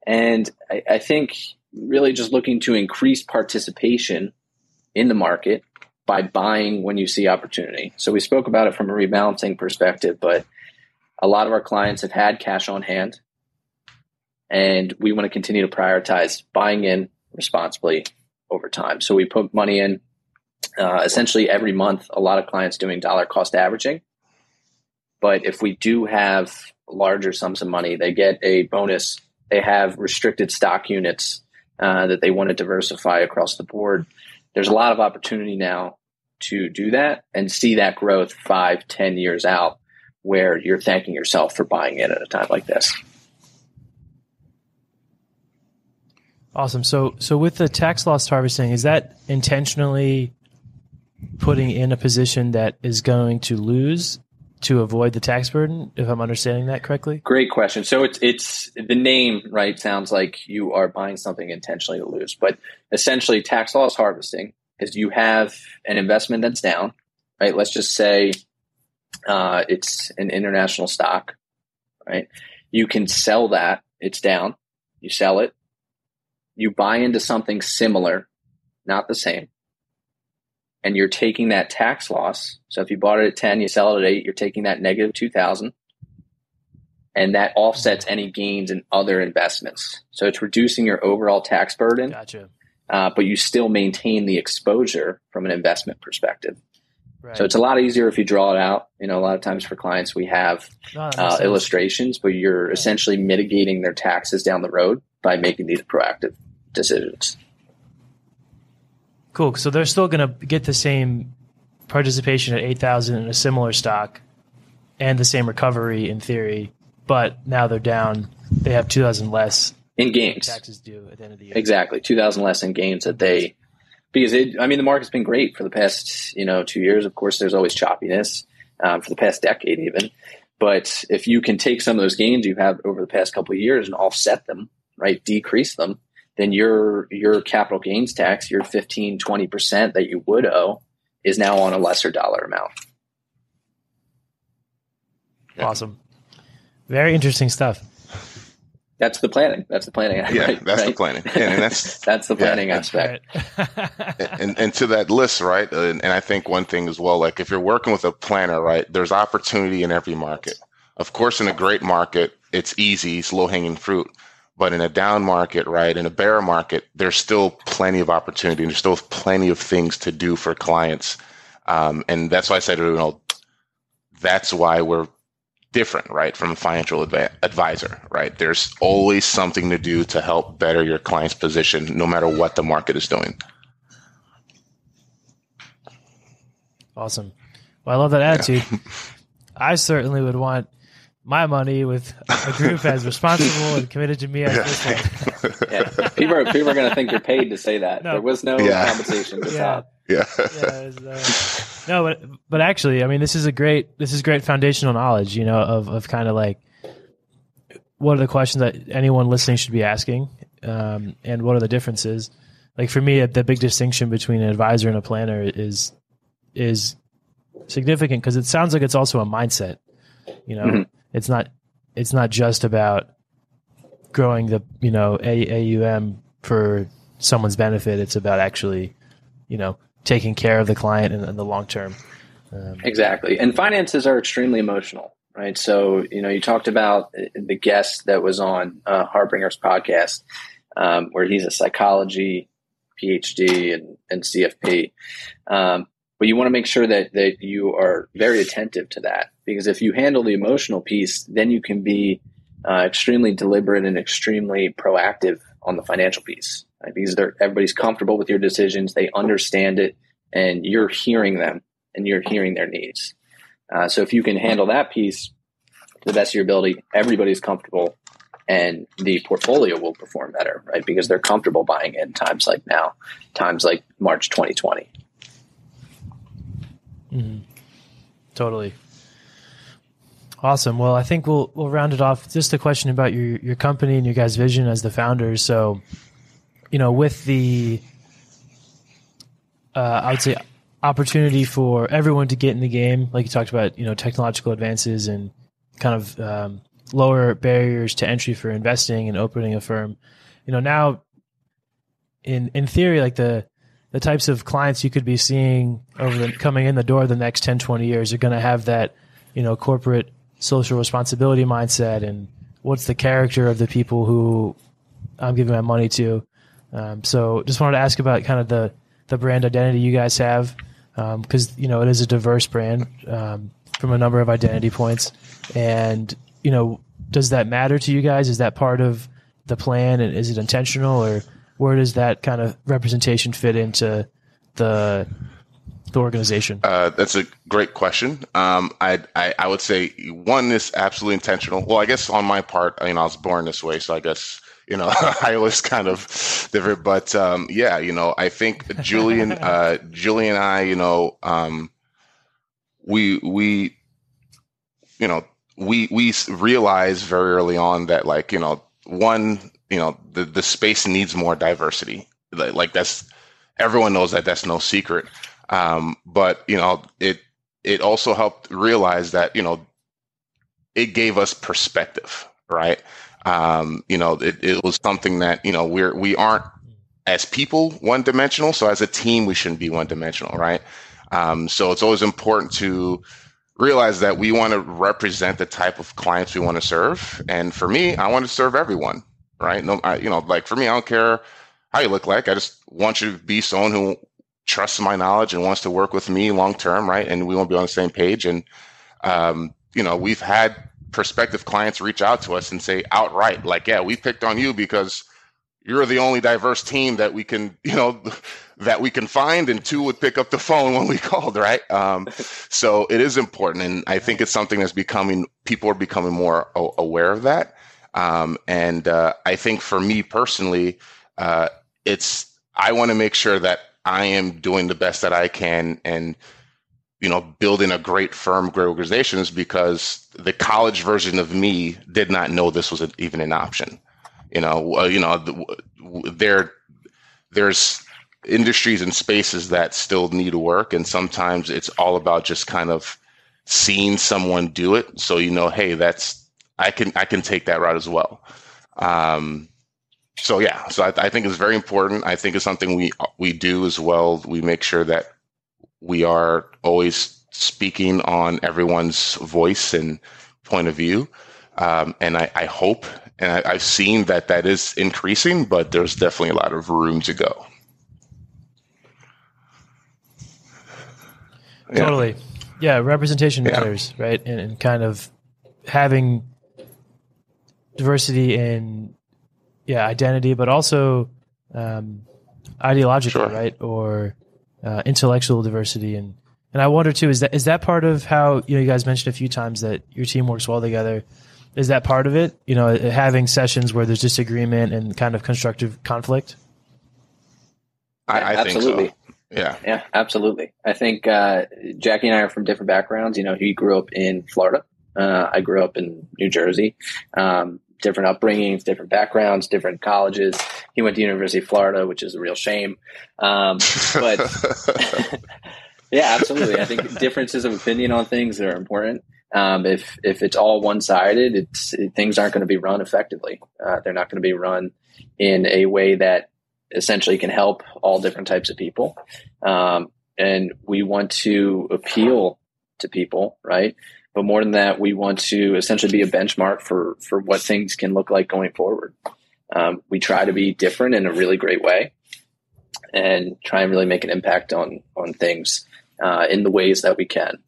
And I, I think really just looking to increase participation in the market by buying when you see opportunity. So we spoke about it from a rebalancing perspective, but a lot of our clients have had cash on hand and we want to continue to prioritize buying in responsibly over time. So we put money in uh, essentially every month. A lot of clients doing dollar cost averaging, but if we do have larger sums of money, they get a bonus. They have restricted stock units uh, that they want to diversify across the board. There's a lot of opportunity now to do that and see that growth five, ten years out, where you're thanking yourself for buying in at a time like this. Awesome. So, so with the tax loss harvesting, is that intentionally putting in a position that is going to lose to avoid the tax burden? If I'm understanding that correctly. Great question. So it's it's the name right sounds like you are buying something intentionally to lose, but essentially, tax loss harvesting is you have an investment that's down. Right. Let's just say uh, it's an international stock. Right. You can sell that. It's down. You sell it you buy into something similar, not the same, and you're taking that tax loss. So if you bought it at 10, you sell it at 8, you're taking that negative 2000 and that offsets any gains in other investments. So it's reducing your overall tax burden. Gotcha. Uh, but you still maintain the exposure from an investment perspective. Right. So it's a lot easier if you draw it out. You know, a lot of times for clients, we have no, uh, illustrations, but you're essentially mitigating their taxes down the road by making these proactive decisions. Cool. So they're still going to get the same participation at 8,000 in a similar stock and the same recovery in theory, but now they're down. They have 2,000 less in gains. Taxes due at the end of the year. Exactly. 2,000 less in gains that they, because it, I mean, the market's been great for the past, you know, two years. Of course, there's always choppiness um, for the past decade even. But if you can take some of those gains you have over the past couple of years and offset them, right, decrease them, then your your capital gains tax, your 15, 20% that you would owe is now on a lesser dollar amount. Awesome. Very interesting stuff. That's the planning. That's the planning. Yeah, right, that's right? the planning. Yeah, and that's (laughs) that's the planning yeah, aspect. (laughs) and, and to that list, right? Uh, and, and I think one thing as well, like if you're working with a planner, right? There's opportunity in every market. Of course, in a great market, it's easy, it's low hanging fruit. But in a down market, right, in a bear market, there's still plenty of opportunity and there's still plenty of things to do for clients. Um, and that's why I said, you know, that's why we're different, right, from a financial adv- advisor, right? There's always something to do to help better your client's position, no matter what the market is doing. Awesome. Well, I love that attitude. Yeah. (laughs) I certainly would want my money with a group as responsible and committed to me as yeah. People are people are going to think you're paid to say that. No. There was no yeah. compensation. yeah. Yeah. yeah uh, no, but but actually, I mean, this is a great this is great foundational knowledge. You know, of of kind of like what are the questions that anyone listening should be asking, um, and what are the differences. Like for me, the big distinction between an advisor and a planner is is significant because it sounds like it's also a mindset. You know. Mm-hmm it's not it's not just about growing the you know a- AUM for someone's benefit. It's about actually you know taking care of the client in, in the long term. Um, exactly, and finances are extremely emotional, right? So you know you talked about the guest that was on uh, Harbinger's podcast, um, where he's a psychology PhD and, and CFP. Um, but you want to make sure that that you are very attentive to that because if you handle the emotional piece, then you can be uh, extremely deliberate and extremely proactive on the financial piece right? because everybody's comfortable with your decisions, they understand it, and you're hearing them and you're hearing their needs. Uh, so if you can handle that piece to the best of your ability, everybody's comfortable and the portfolio will perform better, right? Because they're comfortable buying in times like now, times like March 2020. Mm-hmm. Totally. Awesome. Well, I think we'll we'll round it off. Just a question about your your company and your guys' vision as the founders. So, you know, with the uh, I would say opportunity for everyone to get in the game, like you talked about, you know, technological advances and kind of um, lower barriers to entry for investing and opening a firm. You know, now in in theory, like the the types of clients you could be seeing over the coming in the door the next 10, 20 years are going to have that, you know, corporate social responsibility mindset and what's the character of the people who I'm giving my money to. Um, so just wanted to ask about kind of the, the brand identity you guys have because um, you know it is a diverse brand um, from a number of identity points, and you know does that matter to you guys? Is that part of the plan, and is it intentional, or where does that kind of representation fit into the the organization? Uh, that's a great question. Um, I, I, I would say one is absolutely intentional. Well, I guess on my part, you know, I was born this way, so I guess you know, (laughs) I was kind of different, but um, yeah, you know, I think Julian, (laughs) uh, Julian and I, you know, um, we we, you know, we we realized very early on that like you know one you know the the space needs more diversity. Like, like that's everyone knows that that's no secret. Um, but you know it it also helped realize that you know it gave us perspective, right? Um, you know, it, it was something that, you know, we're, we aren't as people one dimensional. So as a team, we shouldn't be one dimensional, right? Um, so it's always important to realize that we want to represent the type of clients we want to serve. And for me, I want to serve everyone, right? No, I, you know, like for me, I don't care how you look like. I just want you to be someone who trusts my knowledge and wants to work with me long term, right? And we want to be on the same page. And um, you know, we've had prospective clients reach out to us and say outright, like, yeah, we picked on you because you're the only diverse team that we can, (laughs) you know, that we can find, and two would pick up the phone when we (laughs) called, right? Um, (laughs) so it is important, and I think it's something that's becoming people are becoming more aware of that. Um, and uh, I think for me personally, uh, it's I want to make sure that I am doing the best that I can and you know, building a great firm, great organizations because the college version of me did not know this was even an option. You know, uh, you know, there, there's industries and spaces that still need work, and sometimes it's all about just kind of seeing someone do it, so you know, hey, that's I can I can take that route as well. Um, so yeah, so I, I think it's very important. I think it's something we we do as well. We make sure that we are always speaking on everyone's voice and point of view. Um, and I, I, hope, and I, have seen that that is increasing, but there's definitely a lot of room to go. Totally. Yeah, yeah representation matters, yeah. right? And, and, kind of having diversity in, yeah, identity, but also um, ideologically, sure. right? Or uh, intellectual diversity and and I wonder too is that is that part of how you know you guys mentioned a few times that your team works well together. Is that part of it? You know, having sessions where there's disagreement and kind of constructive conflict. I, I absolutely. So. Yeah. Yeah, absolutely. I think uh, Jackie and I are from different backgrounds. You know, he grew up in Florida. Uh, I grew up in New Jersey. Um, different upbringings, different backgrounds, different colleges. He went to University of Florida, which is a real shame. Um, but (laughs) (laughs) yeah, absolutely. I think differences of opinion on things are important. Um, if if it's all one sided, it's it, things aren't going to be run effectively. Uh, they're not going to be run in a way that essentially can help all different types of people. Um, and we want to appeal to people, right? But more than that, we want to essentially be a benchmark for for what things can look like going forward. Um, we try to be different in a really great way, and try and really make an impact on on things uh, in the ways that we can.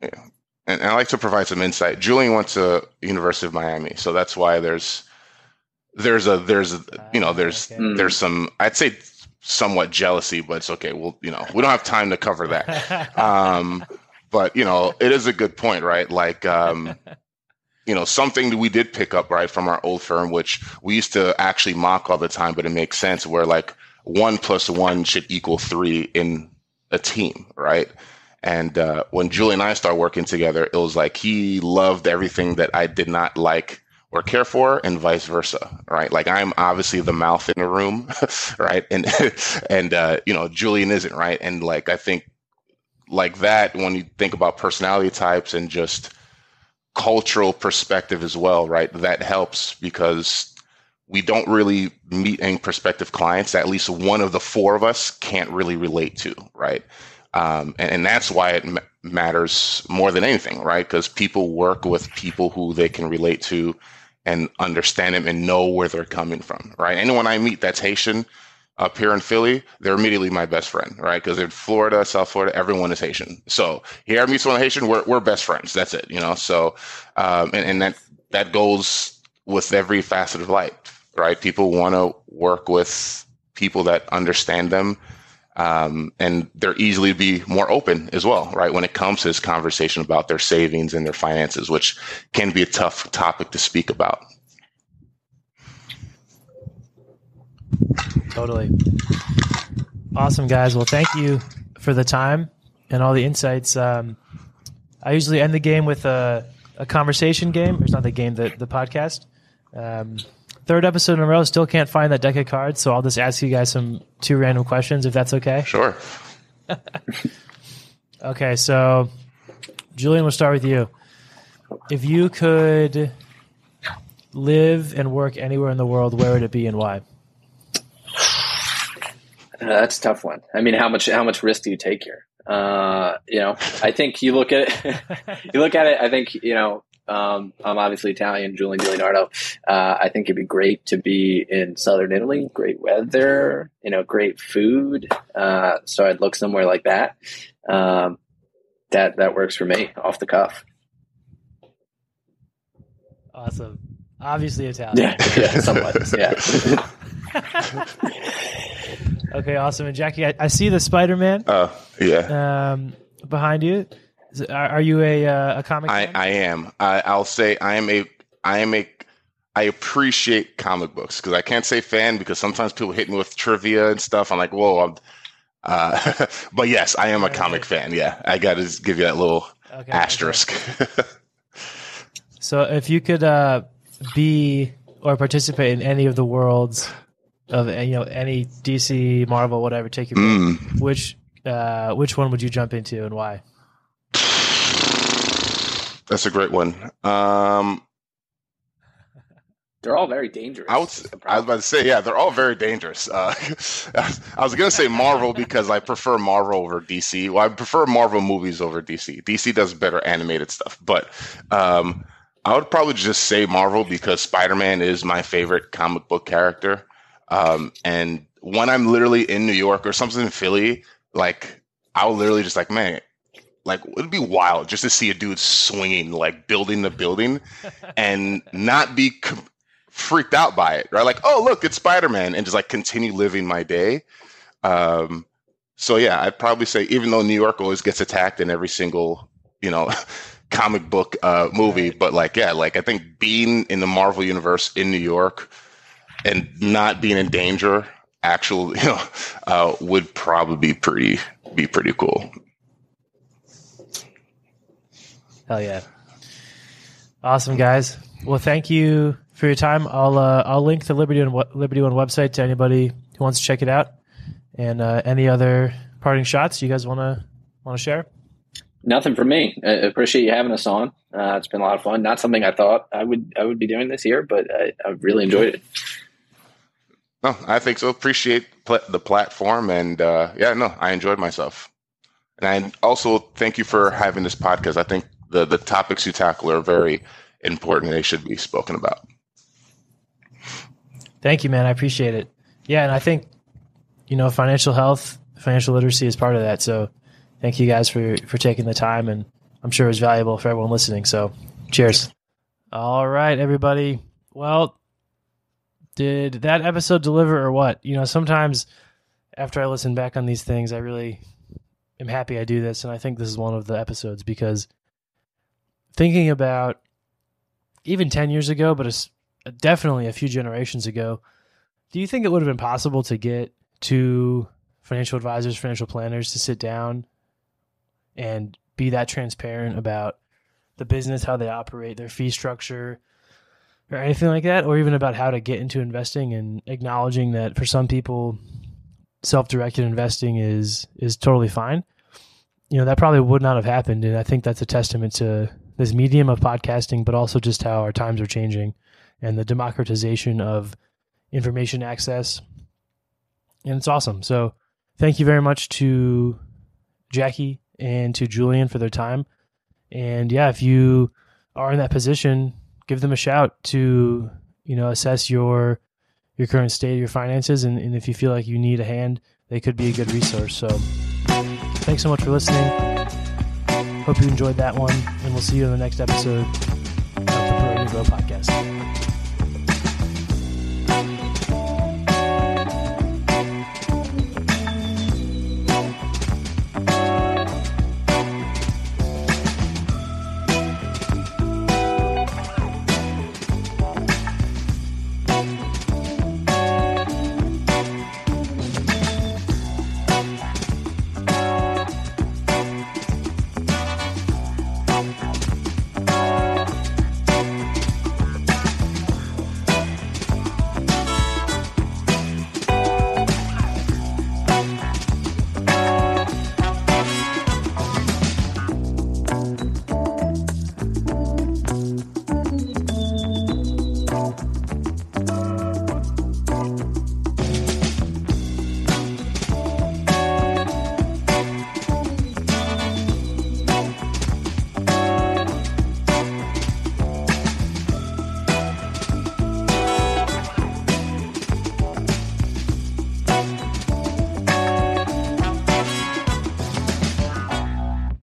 Yeah, and I like to provide some insight. Julian went to University of Miami, so that's why there's there's a there's a, you know there's okay. there's some I'd say somewhat jealousy, but it's okay. We'll you know we don't have time to cover that. (laughs) Um, but you know, it is a good point, right? Like, um, (laughs) you know, something that we did pick up right from our old firm, which we used to actually mock all the time, but it makes sense. Where like one plus one should equal three in a team, right? And uh, when Julie and I started working together, it was like he loved everything that I did not like or care for and vice versa right like i'm obviously the mouth in the room (laughs) right and (laughs) and uh, you know julian isn't right and like i think like that when you think about personality types and just cultural perspective as well right? That helps because we don't really meet any prospective clients at least one of the four of us can't really relate to right? Um, and, and, that's why it matters more than anything right? Because people work with people who they can relate to and understand them and know where they're coming from, right? Anyone I meet that's Haitian up here in Philly, they're immediately my best friend, right? Because in Florida, South Florida, everyone is Haitian. So here I meet someone Haitian, we're, we're best friends. That's it, you know? So, um, and, and that, that goes with every facet of life, right? People want to work with people that understand them um, and they're easily be more open as well, right? When it comes to this conversation about their savings and their finances, which can be a tough topic to speak about. Totally. Awesome, guys. Well, thank you for the time and all the insights. Um, I usually end the game with a, a conversation game. It's not the game, the, the podcast. Um, third episode in a row. Still can't find that deck of cards, so I'll just ask you guys some two random questions if that's okay. Sure. (laughs) okay, so Julian, we'll start with you. If you could live and work anywhere in the world, where would it be and why? Uh, that's a tough one. I mean, how much how much risk do you take here? Uh, you know, I think you look at it, (laughs) you look at it. I think you know um, I'm obviously Italian, Julian DiLeonardo. Uh, I think it'd be great to be in southern Italy. Great weather, you know, great food. Uh, so I'd look somewhere like that. Um, that that works for me off the cuff. Awesome. Obviously Italian. Yeah, yeah somewhat. yeah. (laughs) (laughs) okay, awesome. And Jackie, I, I see the Spider Man. Oh, yeah. Um, behind you. Are you a uh, a comic? I, I am. I, I'll say I am a. I am a. I appreciate comic books because I can't say fan because sometimes people hit me with trivia and stuff. I'm like, whoa. I'm, uh, (laughs) but yes, I am a comic fan. Yeah, I got to give you that little okay, asterisk. Okay. (laughs) so, if you could uh, be or participate in any of the worlds of you know any DC, Marvel, whatever, take your pick. Mm. Which uh, which one would you jump into and why? That's a great one. Um, (laughs) they're all very dangerous. I, was, I was about to say, yeah, they're all very dangerous. Uh, (laughs) I was going to say Marvel because I prefer Marvel over DC. Well, I prefer Marvel movies over DC. DC does better animated stuff, but um, I would probably just say Marvel because Spider Man is my favorite comic book character. Um, and when I'm literally in New York or something in Philly, like I'll literally just like, man, like it'd be wild just to see a dude swinging like building the building (laughs) and not be com- freaked out by it right? Like oh look it's spider-man and just like continue living my day. Um so yeah i'd probably say even though new york always gets attacked in every single you know (laughs) comic book uh movie but like yeah like i think being in the marvel universe in new york and not being in danger actually (laughs) you know uh would probably be pretty be pretty cool Hell yeah. Awesome, guys. Well, thank you for your time. I'll uh, I'll link the Liberty One Liberty One website to anybody who wants to check it out. And uh, any other parting shots you guys want to want to share? Nothing for me. I appreciate you having us on. Uh, it's been a lot of fun. Not something I thought I would I would be doing this year, but I, I really enjoyed it. No, I think so. Appreciate the platform, and uh, yeah, no, I enjoyed myself. And I also thank you for having this podcast. I think the the topics you tackle are very important. They should be spoken about. Thank you, man. I appreciate it. Yeah, and I think you know financial health, financial literacy is part of that. So thank you guys for for taking the time, and I'm sure it was valuable for everyone listening. So cheers. All right, everybody. Well, did that episode deliver or what? You know, sometimes after I listen back on these things, I really am happy I do this, and I think this is one of the episodes because thinking about even 10 years ago, but it's definitely a few generations ago, do you think it would have been possible to get two financial advisors, financial planners to sit down and be that transparent about the business, how they operate, their fee structure, or anything like that, or even about how to get into investing and acknowledging that for some people, self-directed investing is is totally fine. You know, that probably would not have happened, and I think that's a testament to this medium of podcasting, but also just how our times are changing and the democratization of information access. And it's awesome. So, thank you very much to Jackie and to Julian for their time. And yeah, if you are in that position, give them a shout to you know assess your your current state of your finances. And, and if you feel like you need a hand they could be a good resource. So thanks so much for listening. Hope you enjoyed that one. And we'll see you in the next episode of the Grow podcast.